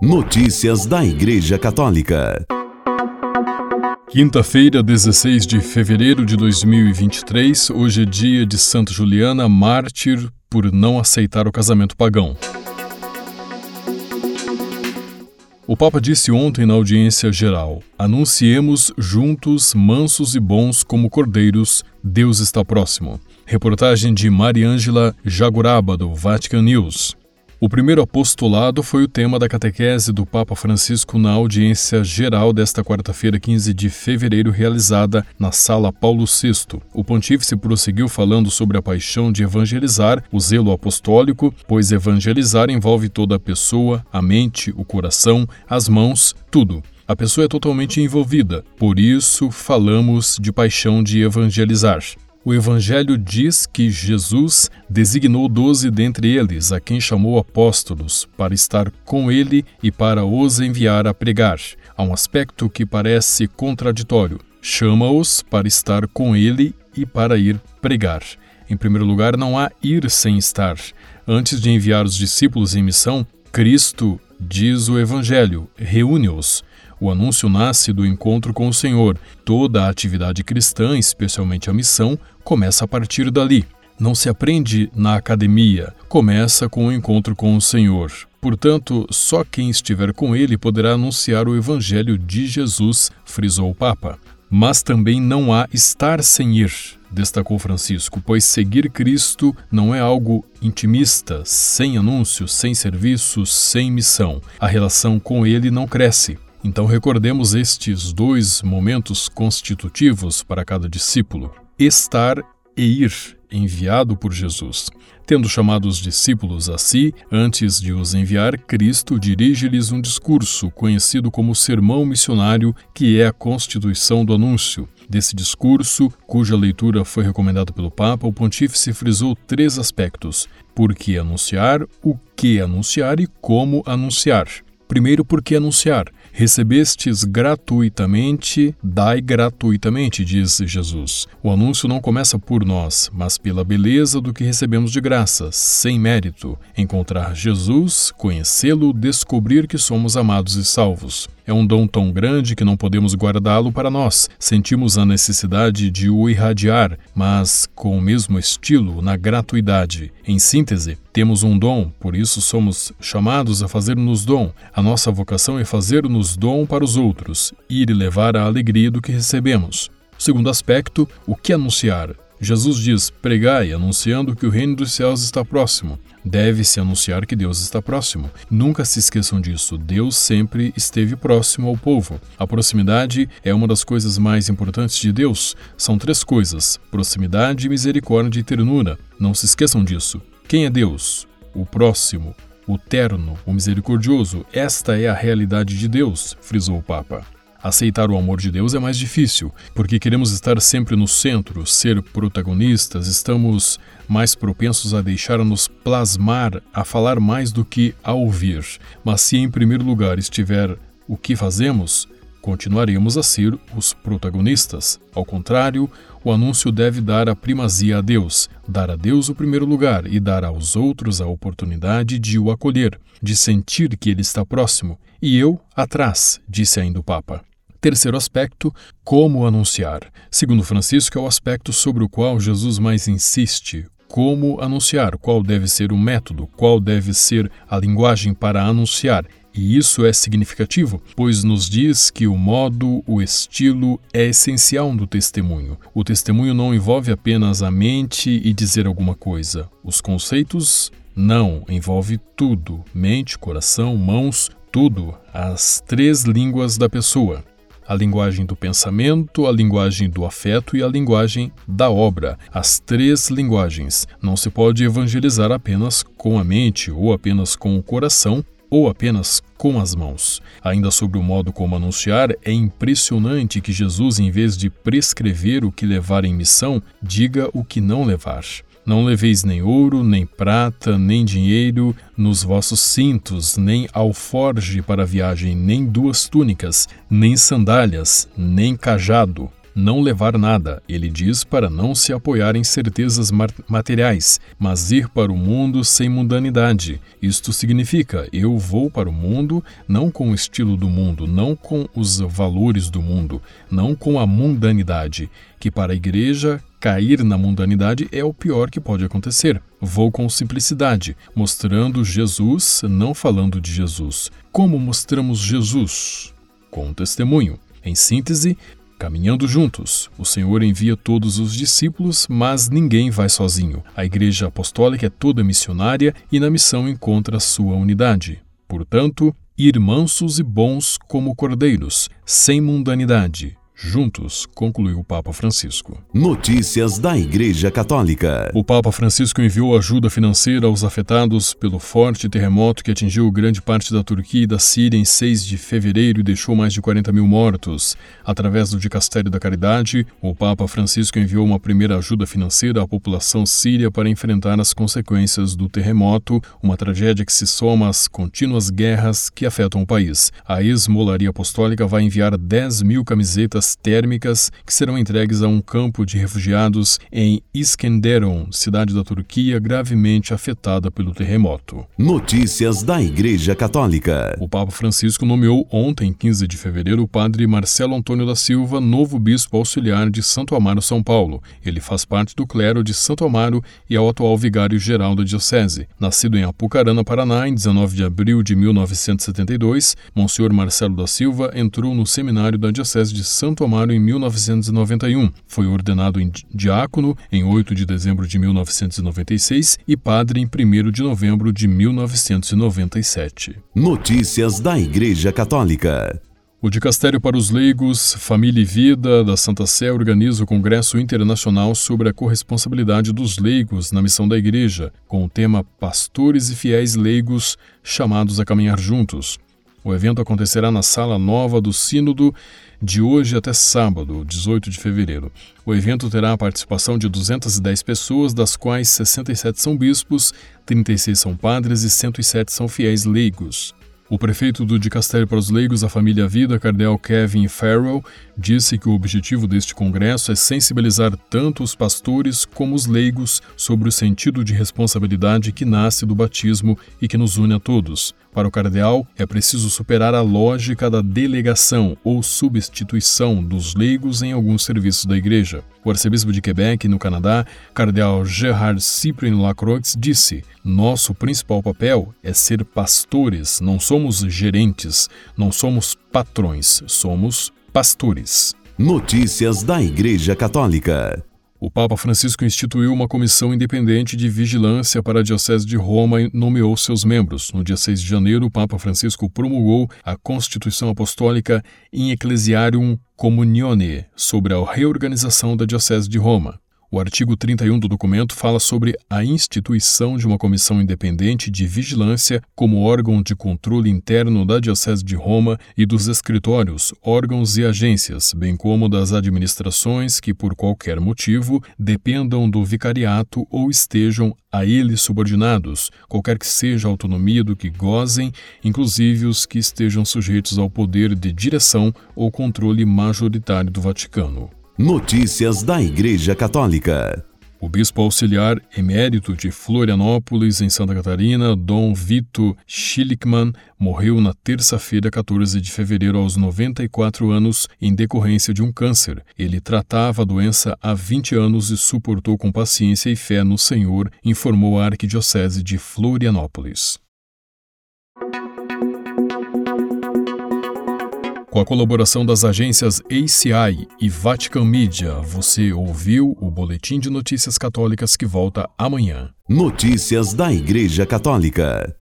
Notícias da Igreja Católica. Quinta-feira, 16 de fevereiro de 2023, hoje é dia de Santa Juliana, mártir por não aceitar o casamento pagão. O Papa disse ontem na audiência geral: Anunciemos juntos, mansos e bons como cordeiros, Deus está próximo. Reportagem de Mariângela Jaguraba, do Vatican News. O primeiro apostolado foi o tema da catequese do Papa Francisco na audiência geral desta quarta-feira, 15 de fevereiro, realizada na Sala Paulo VI. O pontífice prosseguiu falando sobre a paixão de evangelizar, o zelo apostólico, pois evangelizar envolve toda a pessoa, a mente, o coração, as mãos, tudo. A pessoa é totalmente envolvida, por isso falamos de paixão de evangelizar. O Evangelho diz que Jesus designou doze dentre eles, a quem chamou apóstolos, para estar com ele e para os enviar a pregar. Há um aspecto que parece contraditório. Chama-os para estar com ele e para ir pregar. Em primeiro lugar, não há ir sem estar. Antes de enviar os discípulos em missão, Cristo, diz o Evangelho, reúne-os. O anúncio nasce do encontro com o Senhor. Toda a atividade cristã, especialmente a missão, começa a partir dali. Não se aprende na academia, começa com o encontro com o Senhor. Portanto, só quem estiver com ele poderá anunciar o Evangelho de Jesus, frisou o Papa. Mas também não há estar sem ir, destacou Francisco, pois seguir Cristo não é algo intimista, sem anúncio, sem serviço, sem missão. A relação com ele não cresce. Então recordemos estes dois momentos constitutivos para cada discípulo: estar e ir, enviado por Jesus. Tendo chamado os discípulos a si, antes de os enviar, Cristo dirige-lhes um discurso, conhecido como Sermão Missionário, que é a constituição do anúncio. Desse discurso, cuja leitura foi recomendada pelo Papa, o pontífice frisou três aspectos: por que anunciar, o que anunciar e como anunciar. Primeiro, por que anunciar? Recebestes gratuitamente, dai gratuitamente, diz Jesus. O anúncio não começa por nós, mas pela beleza do que recebemos de graça, sem mérito. Encontrar Jesus, conhecê-lo, descobrir que somos amados e salvos. É um dom tão grande que não podemos guardá-lo para nós. Sentimos a necessidade de o irradiar, mas com o mesmo estilo, na gratuidade. Em síntese, temos um dom, por isso somos chamados a fazer-nos dom. A nossa vocação é fazer-nos dom para os outros, ir e levar a alegria do que recebemos. Segundo aspecto, o que anunciar? Jesus diz: pregai, anunciando que o reino dos céus está próximo. Deve-se anunciar que Deus está próximo. Nunca se esqueçam disso. Deus sempre esteve próximo ao povo. A proximidade é uma das coisas mais importantes de Deus. São três coisas: proximidade, misericórdia e ternura. Não se esqueçam disso. Quem é Deus? O próximo, o terno, o misericordioso. Esta é a realidade de Deus, frisou o Papa. Aceitar o amor de Deus é mais difícil, porque queremos estar sempre no centro, ser protagonistas, estamos mais propensos a deixar-nos plasmar, a falar mais do que a ouvir. Mas se em primeiro lugar estiver o que fazemos, continuaremos a ser os protagonistas. Ao contrário, o anúncio deve dar a primazia a Deus, dar a Deus o primeiro lugar e dar aos outros a oportunidade de o acolher, de sentir que ele está próximo. E eu atrás, disse ainda o Papa. Terceiro aspecto, como anunciar. Segundo Francisco, é o aspecto sobre o qual Jesus mais insiste. Como anunciar, qual deve ser o método, qual deve ser a linguagem para anunciar. E isso é significativo, pois nos diz que o modo, o estilo é essencial no testemunho. O testemunho não envolve apenas a mente e dizer alguma coisa. Os conceitos não, envolve tudo: mente, coração, mãos, tudo, as três línguas da pessoa a linguagem do pensamento, a linguagem do afeto e a linguagem da obra. As três linguagens. Não se pode evangelizar apenas com a mente, ou apenas com o coração, ou apenas com as mãos. Ainda sobre o modo como anunciar, é impressionante que Jesus, em vez de prescrever o que levar em missão, diga o que não levar. Não leveis nem ouro, nem prata, nem dinheiro nos vossos cintos, nem alforge para viagem, nem duas túnicas, nem sandálias, nem cajado. Não levar nada. Ele diz para não se apoiar em certezas materiais, mas ir para o mundo sem mundanidade. Isto significa: eu vou para o mundo não com o estilo do mundo, não com os valores do mundo, não com a mundanidade, que para a igreja cair na mundanidade é o pior que pode acontecer. Vou com simplicidade, mostrando Jesus, não falando de Jesus. Como mostramos Jesus? Com testemunho. Em síntese, Caminhando juntos, o Senhor envia todos os discípulos, mas ninguém vai sozinho. A Igreja Apostólica é toda missionária e na missão encontra sua unidade. Portanto, ir mansos e bons como cordeiros, sem mundanidade, juntos, concluiu o Papa Francisco. Notícias da Igreja Católica. O Papa Francisco enviou ajuda financeira aos afetados pelo forte terremoto que atingiu grande parte da Turquia e da Síria em 6 de fevereiro e deixou mais de 40 mil mortos. Através do Dicastério da Caridade, o Papa Francisco enviou uma primeira ajuda financeira à população síria para enfrentar as consequências do terremoto, uma tragédia que se soma às contínuas guerras que afetam o país. A Esmolaria Apostólica vai enviar 10 mil camisetas térmicas que serão entregues a um campo de refugiados em Iskenderun, cidade da Turquia gravemente afetada pelo terremoto. Notícias da Igreja Católica. O Papa Francisco nomeou ontem, 15 de fevereiro, o padre Marcelo Antônio da Silva novo bispo auxiliar de Santo Amaro, São Paulo. Ele faz parte do clero de Santo Amaro e é o atual vigário-geral da diocese. Nascido em Apucarana, Paraná, em 19 de abril de 1972, Monsenhor Marcelo da Silva entrou no seminário da diocese de Santo Santo Amaro em 1991. Foi ordenado em diácono em 8 de dezembro de 1996 e padre em 1 de novembro de 1997. Notícias da Igreja Católica. O Dicastério para os Leigos, Família e Vida da Santa Sé organiza o Congresso Internacional sobre a Corresponsabilidade dos Leigos na Missão da Igreja, com o tema Pastores e Fiéis Leigos chamados a caminhar juntos. O evento acontecerá na Sala Nova do Sínodo de hoje até sábado, 18 de fevereiro. O evento terá a participação de 210 pessoas, das quais 67 são bispos, 36 são padres e 107 são fiéis leigos. O prefeito do Dicastério para os Leigos, a Família Vida, Cardeal Kevin Farrell, disse que o objetivo deste congresso é sensibilizar tanto os pastores como os leigos sobre o sentido de responsabilidade que nasce do batismo e que nos une a todos. Para o cardeal, é preciso superar a lógica da delegação ou substituição dos leigos em alguns serviços da Igreja. O arcebispo de Quebec, no Canadá, cardeal Gerard Cyprien Lacroix, disse: Nosso principal papel é ser pastores, não somos gerentes, não somos patrões, somos pastores. Notícias da Igreja Católica. O Papa Francisco instituiu uma comissão independente de vigilância para a Diocese de Roma e nomeou seus membros. No dia 6 de janeiro, o Papa Francisco promulgou a Constituição Apostólica in Ecclesiarium Communione sobre a reorganização da Diocese de Roma. O artigo 31 do documento fala sobre a instituição de uma comissão independente de vigilância como órgão de controle interno da Diocese de Roma e dos escritórios, órgãos e agências, bem como das administrações que, por qualquer motivo, dependam do vicariato ou estejam a ele subordinados, qualquer que seja a autonomia do que gozem, inclusive os que estejam sujeitos ao poder de direção ou controle majoritário do Vaticano. Notícias da Igreja Católica. O bispo auxiliar emérito de Florianópolis, em Santa Catarina, Dom Vito Schilickmann, morreu na terça-feira, 14 de fevereiro, aos 94 anos, em decorrência de um câncer. Ele tratava a doença há 20 anos e suportou com paciência e fé no Senhor, informou a Arquidiocese de Florianópolis. Com a colaboração das agências ACI e Vatican Media, você ouviu o Boletim de Notícias Católicas que volta amanhã. Notícias da Igreja Católica.